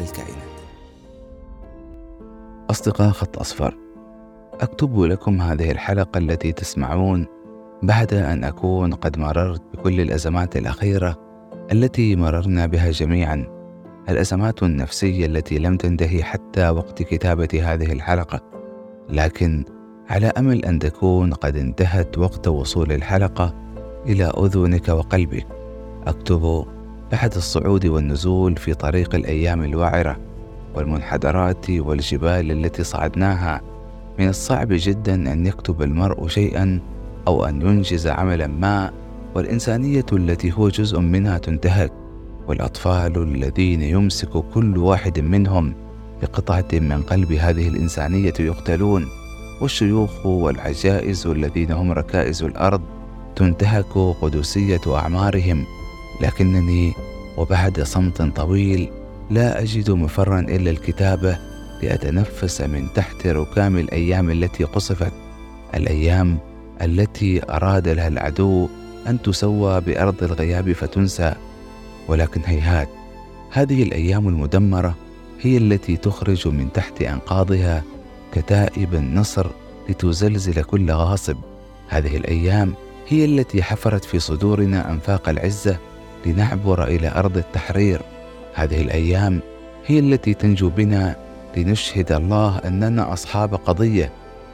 للكائنات. أصدقاء خط أصفر أكتب لكم هذه الحلقة التي تسمعون بعد أن أكون قد مررت بكل الأزمات الأخيرة التي مررنا بها جميعا. الأزمات النفسية التي لم تنتهي حتى وقت كتابة هذه الحلقة. لكن على أمل أن تكون قد انتهت وقت وصول الحلقة إلى أذنك وقلبك أكتب بعد الصعود والنزول في طريق الأيام الوعرة والمنحدرات والجبال التي صعدناها. من الصعب جدا أن يكتب المرء شيئا أو أن ينجز عملا ما والإنسانية التي هو جزء منها تنتهك والأطفال الذين يمسك كل واحد منهم بقطعة من قلب هذه الإنسانية يقتلون والشيوخ والعجائز الذين هم ركائز الأرض تنتهك قدسية أعمارهم. لكنني وبعد صمت طويل لا أجد مفرا إلا الكتابة لأتنفس من تحت ركام الأيام التي قصفت. الأيام التي أراد لها العدو أن تسوى بأرض الغياب فتنسى. ولكن هيهات هذه الأيام المدمرة هي التي تخرج من تحت أنقاضها كتائب النصر لتزلزل كل غاصب. هذه الأيام هي التي حفرت في صدورنا أنفاق العزة لنعبر إلى أرض التحرير. هذه الأيام هي التي تنجو بنا لنشهد الله أننا أصحاب قضية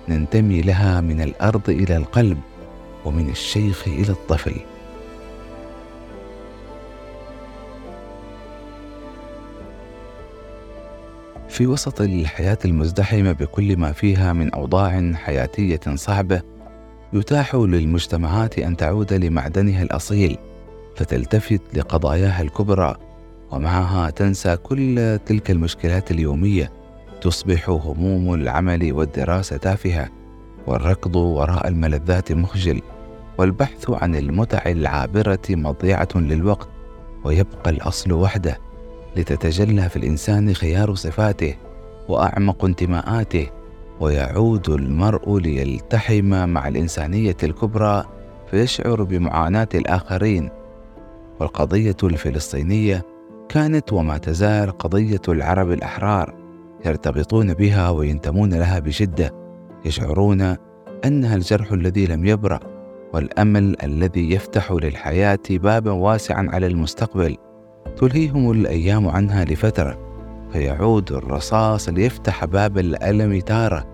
ننتمي لها من الأرض إلى القلب ومن الشيخ إلى الطفل. في وسط الحياة المزدحمة بكل ما فيها من أوضاع حياتية صعبة يتاح للمجتمعات أن تعود لمعدنها الأصيل. فتلتفت لقضاياها الكبرى ومعها تنسى كل تلك المشكلات اليومية تصبح هموم العمل والدراسة تافهة والركض وراء الملذات مخجل والبحث عن المتع العابرة مضيعة للوقت ويبقى الأصل وحده لتتجلى في الإنسان خيار صفاته وأعمق انتماءاته ويعود المرء ليلتحم مع الإنسانية الكبرى فيشعر بمعاناة الآخرين والقضية الفلسطينية كانت وما تزال قضية العرب الأحرار يرتبطون بها وينتمون لها بشدة يشعرون أنها الجرح الذي لم يبرأ والأمل الذي يفتح للحياة بابا واسعا على المستقبل تلهيهم الأيام عنها لفترة فيعود الرصاص ليفتح باب الألم تارة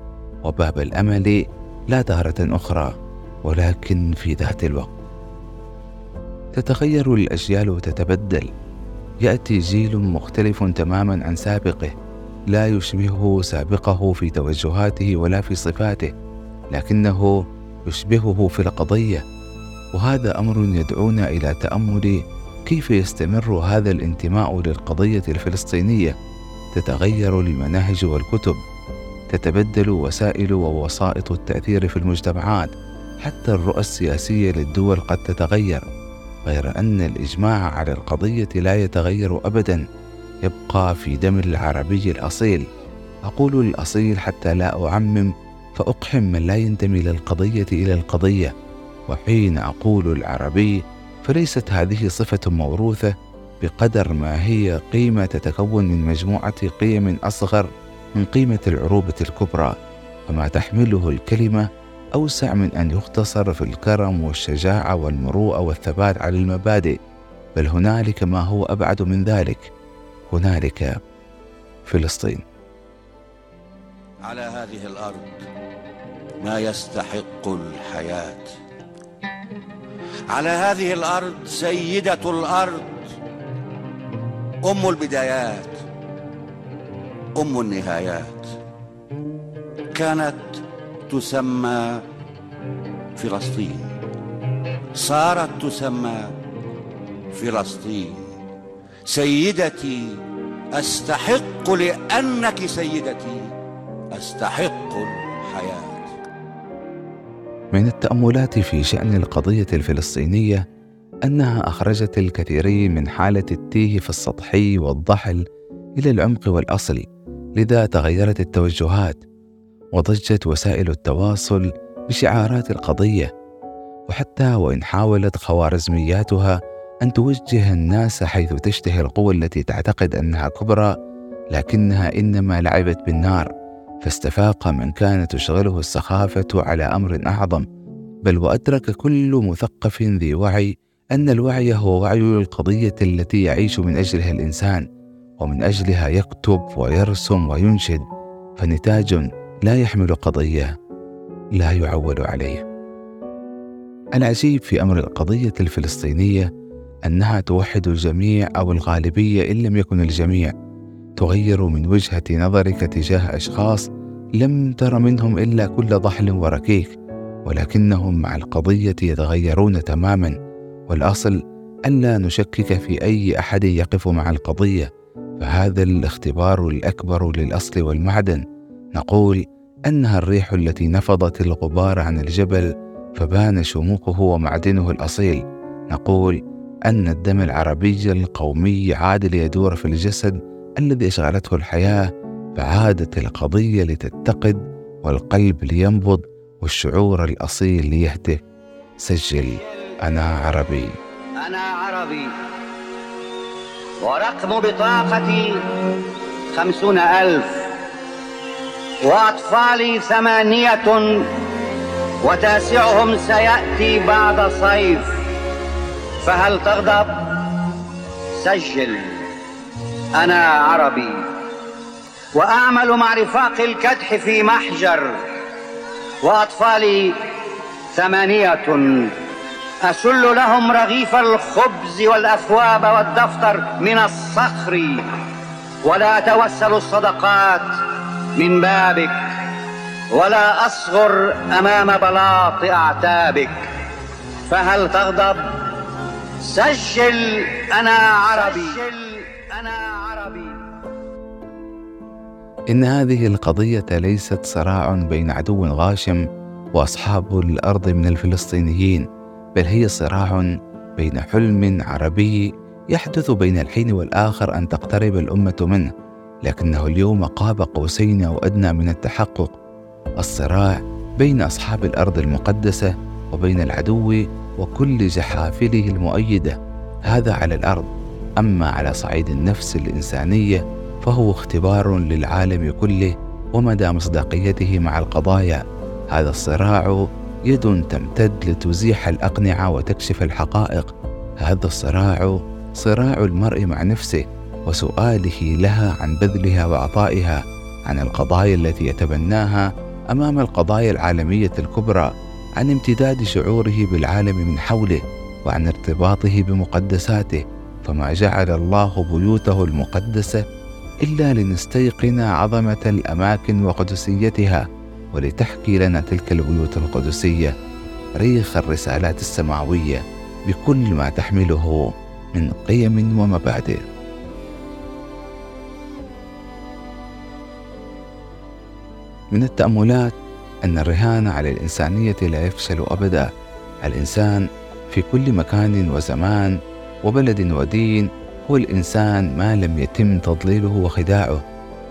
وباب الأمل لا تارة أخرى ولكن في ذات الوقت. تتغير الأجيال وتتبدل. يأتي جيل مختلف تماما عن سابقه لا يشبهه سابقه في توجهاته ولا في صفاته لكنه يشبهه في القضية. وهذا أمر يدعونا إلى تأمل كيف يستمر هذا الانتماء للقضية الفلسطينية. تتغير المناهج والكتب تتبدل وسائل ووسائط التأثير في المجتمعات حتى الرؤى السياسية للدول قد تتغير. غير أن الإجماع على القضية لا يتغير ابدا يبقى في دم العربي الأصيل. أقول الاصيل حتى لا أعمم فأقحم من لا ينتمي للقضية إلى القضية. وحين أقول العربي فليست هذه صفة موروثة بقدر ما هي قيمة تتكون من مجموعة قيم أصغر من قيمة العروبة الكبرى. فما تحمله الكلمة أوسع من أن يختصر في الكرم والشجاعة والمروءة والثبات على المبادئ بل هنالك ما هو أبعد من ذلك هنالك فلسطين. على هذه الأرض ما يستحق الحياة. على هذه الأرض سيدة الأرض أم البدايات أم النهايات. كانت تسمى فلسطين. صارت تسمى فلسطين. سيدتي أستحق لأنك سيدتي أستحق الحياة. من التأملات في شأن القضية الفلسطينية أنها أخرجت الكثيرين من حالة التيه في السطحي والضحل إلى العمق والأصل لذا تغيرت التوجهات وضجت وسائل التواصل بشعارات القضية وحتى وإن حاولت خوارزمياتها أن توجه الناس حيث تشتهي القوى التي تعتقد أنها كبرى لكنها إنما لعبت بالنار فاستفاق من كانت تشغله السخافة على أمر أعظم بل وأدرك كل مثقف ذي وعي أن الوعي هو وعي القضية التي يعيش من أجلها الإنسان ومن أجلها يكتب ويرسم وينشد فنتاج لا يحمل قضية لا يعول عليه. العجيب في أمر القضية الفلسطينية أنها توحد الجميع أو الغالبية إن لم يكن الجميع تغير من وجهة نظرك تجاه أشخاص لم تر منهم إلا كل ضحل وركيك ولكنهم مع القضية يتغيرون تماما والأصل ألا نشكك في أي أحد يقف مع القضية فهذا الاختبار الأكبر للأصل والمعدن. نقول أنها الريح التي نفضت الغبار عن الجبل فبان شموخه ومعدنه الأصيل. نقول أن الدم العربي القومي عاد ليدور في الجسد الذي أشغلته الحياة فعادت القضية لتتقد والقلب لينبض والشعور الأصيل ليهتف سجل أنا عربي. أنا عربي. ورقم بطاقتي خمسون ألف. وأطفالي ثمانية وتاسعهم سيأتي بعد صيف. فهل تغضب؟ سجل. أنا عربي. وأعمل مع رفاق الكدح في محجر. وأطفالي ثمانية. أسل لهم رغيف الخبز والأثواب والدفتر من الصخر. ولا أتوسل الصدقات. من بابك ولا أصغر أمام بلاط أعتابك. فهل تغضب؟ سجل أنا عربي. سجل أنا عربي. إن هذه القضية ليست صراع بين عدو غاشم وأصحاب الأرض من الفلسطينيين بل هي صراع بين حلم عربي يحدث بين الحين والآخر أن تقترب الأمة منه. لكنه اليوم قاب قوسين أو أدنى من التحقق. الصراع بين أصحاب الأرض المقدسة وبين العدو وكل جحافله المؤيدة. هذا على الأرض. أما على صعيد النفس الإنسانية فهو اختبار للعالم كله ومدى مصداقيته مع القضايا. هذا الصراع يد تمتد لتزيح الأقنعة وتكشف الحقائق. هذا الصراع صراع المرء مع نفسه. وسؤاله لها عن بذلها وعطائها عن القضايا التي يتبناها أمام القضايا العالمية الكبرى عن امتداد شعوره بالعالم من حوله وعن ارتباطه بمقدساته فما جعل الله بيوته المقدسة إلا لنستيقن عظمة الأماكن وقدسيتها ولتحكي لنا تلك البيوت القدسية ريخ الرسالات السماوية بكل ما تحمله من قيم ومبادئ. من التأملات أن الرهان على الإنسانية لا يفشل أبدا. الإنسان في كل مكان وزمان وبلد ودين هو الإنسان ما لم يتم تضليله وخداعه.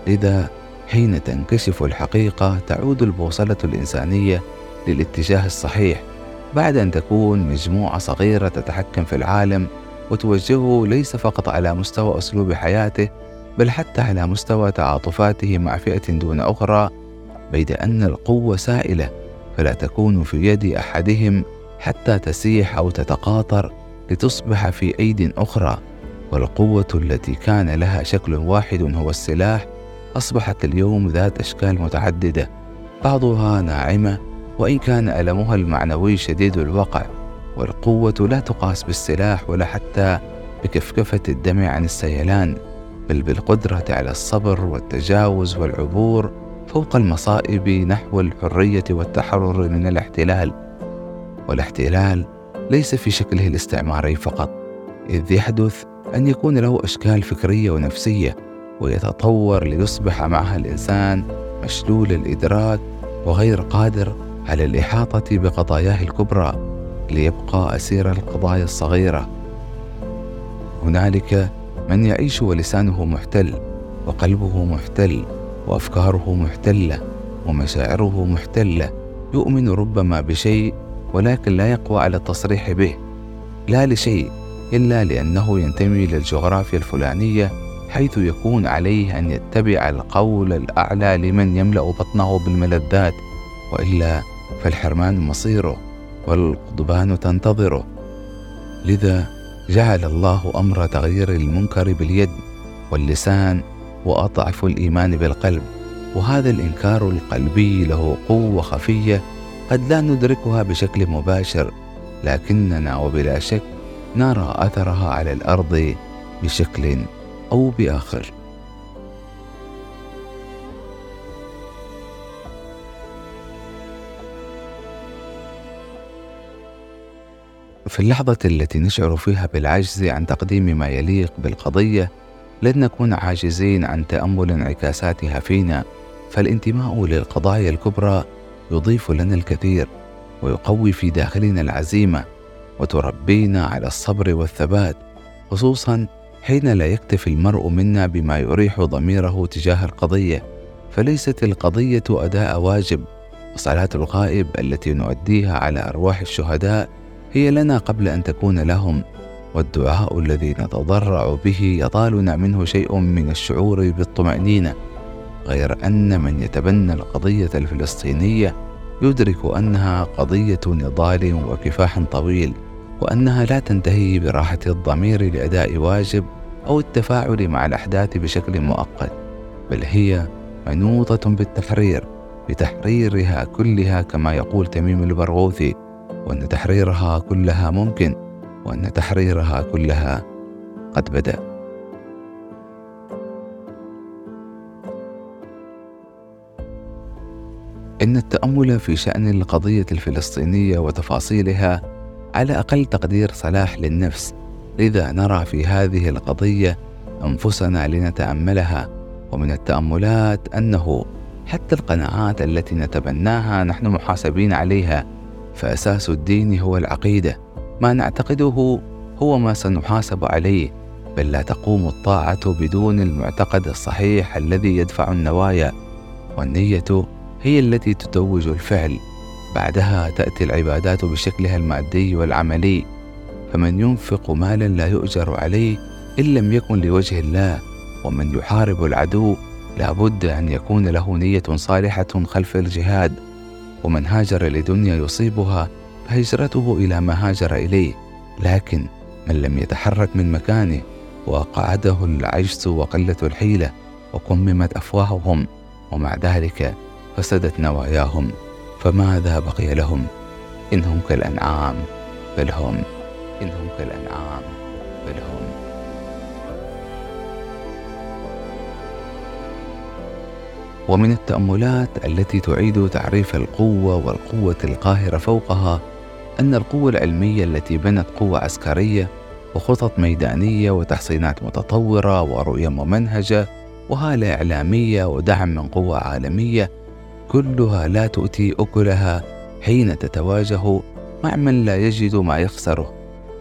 لذا حين تنكشف الحقيقة تعود البوصلة الإنسانية للاتجاه الصحيح. بعد أن تكون مجموعة صغيرة تتحكم في العالم وتوجهه ليس فقط على مستوى أسلوب حياته بل حتى على مستوى تعاطفاته مع فئة دون أخرى بيد أن القوة سائلة فلا تكون في يد أحدهم حتى تسيح أو تتقاطر لتصبح في أيد أخرى. والقوة التي كان لها شكل واحد هو السلاح أصبحت اليوم ذات أشكال متعددة بعضها ناعمة وإن كان ألمها المعنوي شديد الوقع. والقوة لا تقاس بالسلاح ولا حتى بكفكفة الدمع عن السيلان بل بالقدرة على الصبر والتجاوز والعبور فوق المصائب نحو الحرية والتحرر من الاحتلال. والاحتلال ليس في شكله الاستعماري فقط إذ يحدث أن يكون له أشكال فكرية ونفسية ويتطور ليصبح معها الإنسان مشلول الإدراك وغير قادر على الإحاطة بقضاياه الكبرى ليبقى أسير القضايا الصغيرة. هنالك من يعيش ولسانه محتل وقلبه محتل. وأفكاره محتلة ومشاعره محتلة يؤمن ربما بشيء ولكن لا يقوى على التصريح به لا لشيء إلا لأنه ينتمي للجغرافيا الفلانية حيث يكون عليه أن يتبع القول الأعلى لمن يملأ بطنه بالملذات وإلا فالحرمان مصيره والقضبان تنتظره. لذا جعل الله أمر تغيير المنكر باليد واللسان وأضعف الإيمان بالقلب وهذا الإنكار القلبي له قوة خفية قد لا ندركها بشكل مباشر لكننا وبلا شك نرى أثرها على الأرض بشكل أو بآخر. في اللحظة التي نشعر فيها بالعجز عن تقديم ما يليق بالقضية لن نكون عاجزين عن تأمل انعكاساتها فينا فالانتماء للقضايا الكبرى يضيف لنا الكثير ويقوي في داخلنا العزيمة وتربينا على الصبر والثبات خصوصا حين لا يكتفي المرء منا بما يريح ضميره تجاه القضية فليست القضية أداء واجب وصلاة الغائب التي نؤديها على أرواح الشهداء هي لنا قبل أن تكون لهم. والدعاء الذي نتضرع به يطالنا منه شيء من الشعور بالطمأنينة غير أن من يتبنى القضية الفلسطينية يدرك أنها قضية نضال وكفاح طويل وأنها لا تنتهي براحة الضمير لأداء واجب أو التفاعل مع الأحداث بشكل مؤقت بل هي منوطة بالتحرير بتحريرها كلها كما يقول تميم البرغوثي وأن تحريرها كلها ممكن وأن تحريرها كلها قد بدأ. إن التأمل في شأن القضية الفلسطينية وتفاصيلها على أقل تقدير صلاح للنفس لذا نرى في هذه القضية أنفسنا لنتأملها ومن التأملات أنه حتى القناعات التي نتبناها نحن محاسبين عليها فأساس الدين هو العقيدة. ما نعتقده هو ما سنحاسب عليه بل لا تقوم الطاعة بدون المعتقد الصحيح الذي يدفع النوايا والنية هي التي تتوج الفعل. بعدها تأتي العبادات بشكلها المادي والعملي فمن ينفق مالا لا يؤجر عليه إن لم يكن لوجه الله ومن يحارب العدو لابد أن يكون له نية صالحة خلف الجهاد ومن هاجر لدنيا يصيبها فهجرته إلى ما هاجر إليه لكن من لم يتحرك من مكانه وقعده العجز وقلة الحيلة وكممت أفواههم ومع ذلك فسدت نواياهم فماذا بقي لهم؟ إنهم كالأنعام بل هم إنهم كالأنعام بل هم. ومن التأملات التي تعيد تعريف القوة والقوة القاهرة فوقها أن القوة العلمية التي بنت قوة عسكرية وخطط ميدانية وتحصينات متطورة ورؤية ممنهجة وهالة إعلامية ودعم من قوة عالمية كلها لا تؤتي أكلها حين تتواجه مع من لا يجد ما يخسره.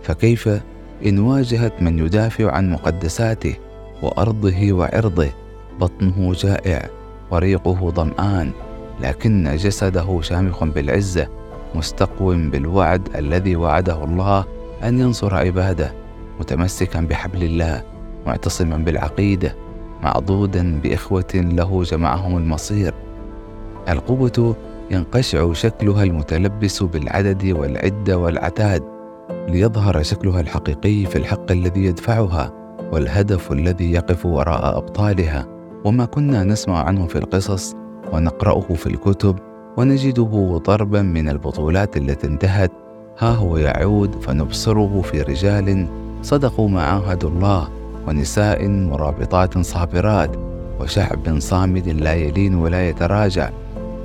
فكيف إن واجهت من يدافع عن مقدساته وأرضه وعرضه؟ بطنه جائع وريقه ظمآن لكن جسده شامخ بالعزة. مستقو بالوعد الذي وعده الله أن ينصر عباده متمسكا بحبل الله معتصما بالعقيدة معضودا بإخوة له جمعهم المصير. القوة ينقشع شكلها المتلبس بالعدد والعدة والعتاد ليظهر شكلها الحقيقي في الحق الذي يدفعها والهدف الذي يقف وراء أبطالها. وما كنا نسمع عنه في القصص ونقرأه في الكتب ونجده ضربا من البطولات التي انتهت. ها هو يعود فنبصره في رجال صدقوا ما عاهدوا الله ونساء مرابطات صابرات وشعب صامد لا يلين ولا يتراجع.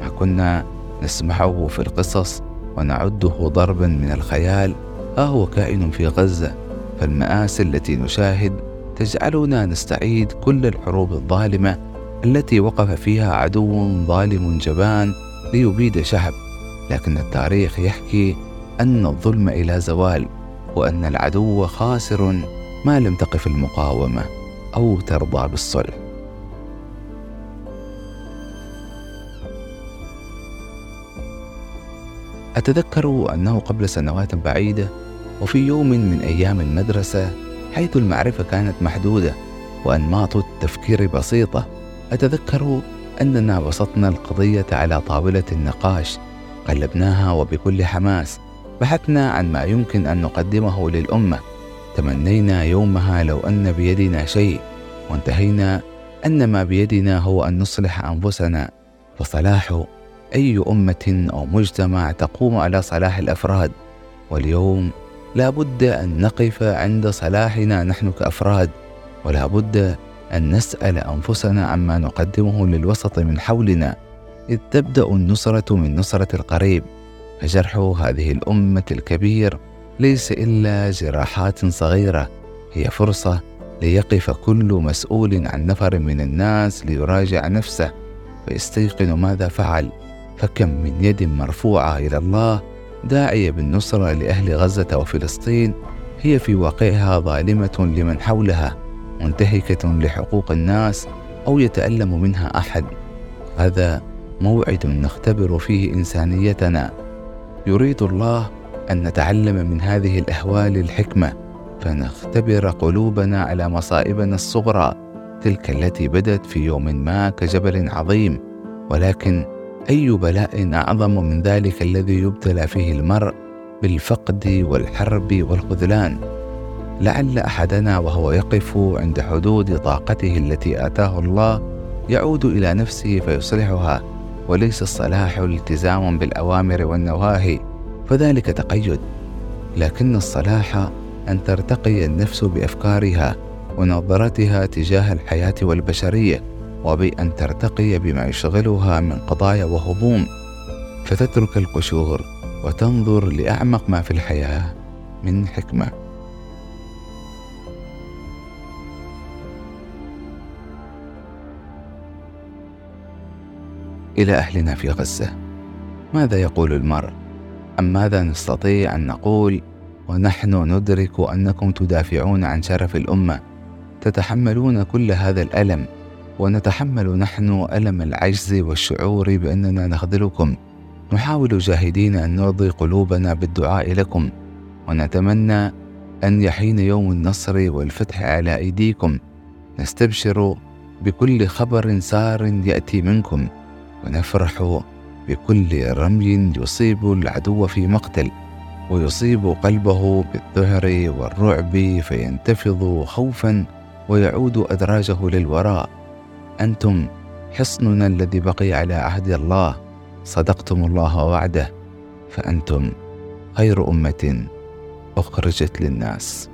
ما كنا نسمعه في القصص ونعده ضربا من الخيال. ها هو كائن في غزة فالمآسي التي نشاهد تجعلنا نستعيد كل الحروب الظالمة التي وقف فيها عدو ظالم جبان. ليبيد شعب لكن التاريخ يحكي أن الظلم إلى زوال وأن العدو خاسر ما لم تقف المقاومة أو ترضى بالصلح. أتذكر أنه قبل سنوات بعيدة وفي يوم من أيام المدرسة حيث المعرفة كانت محدودة وأنماط التفكير بسيطة أتذكر أننا بسطنا القضية على طاولة النقاش قلبناها وبكل حماس بحثنا عن ما يمكن أن نقدمه للأمة. تمنينا يومها لو أن بيدنا شيء وانتهينا أن ما بيدنا هو أن نصلح أنفسنا. فصلاح أي أمة أو مجتمع تقوم على صلاح الأفراد. واليوم لا بد أن نقف عند صلاحنا نحن كأفراد ولا بد أن نسأل أنفسنا عما نقدمه للوسط من حولنا إذ تبدأ النصرة من نصرة القريب فجرح هذه الأمة الكبير ليس إلا جراحات صغيرة هي فرصة ليقف كل مسؤول عن نفر من الناس ليراجع نفسه ويستيقن ماذا فعل فكم من يد مرفوعة إلى الله داعية بالنصرة لأهل غزة وفلسطين هي في واقعها ظالمة لمن حولها. منتهكة لحقوق الناس أو يتألم منها أحد. هذا موعد نختبر فيه إنسانيتنا. يريد الله أن نتعلم من هذه الأهوال الحكمة فنختبر قلوبنا على مصائبنا الصغرى تلك التي بدت في يوم ما كجبل عظيم. ولكن أي بلاء أعظم من ذلك الذي يبتلى فيه المرء بالفقد والحرب والخذلان؟ لعل أحدنا وهو يقف عند حدود طاقته التي آتاه الله يعود إلى نفسه فيصلحها وليس الصلاح التزام بالأوامر والنواهي فذلك تقيد. لكن الصلاح أن ترتقي النفس بأفكارها ونظرتها تجاه الحياة والبشرية وبأن ترتقي بما يشغلها من قضايا وهموم. فتترك القشور وتنظر لأعمق ما في الحياة من حكمة. إلى أهلنا في غزة. ماذا يقول المرء؟ أم ماذا نستطيع أن نقول؟ ونحن ندرك أنكم تدافعون عن شرف الأمة. تتحملون كل هذا الألم ونتحمل نحن ألم العجز والشعور بأننا نخذلكم نحاول جاهدين أن نرضي قلوبنا بالدعاء لكم. ونتمنى أن يحين يوم النصر والفتح على أيديكم. نستبشر بكل خبر سار يأتي منكم. ونفرح بكل رمي يصيب العدو في مقتل ويصيب قلبه بالذعر والرعب فينتفض خوفا ويعود أدراجه للوراء. أنتم حصننا الذي بقي على عهد الله صدقتم الله وعده فأنتم خير أمة أخرجت للناس.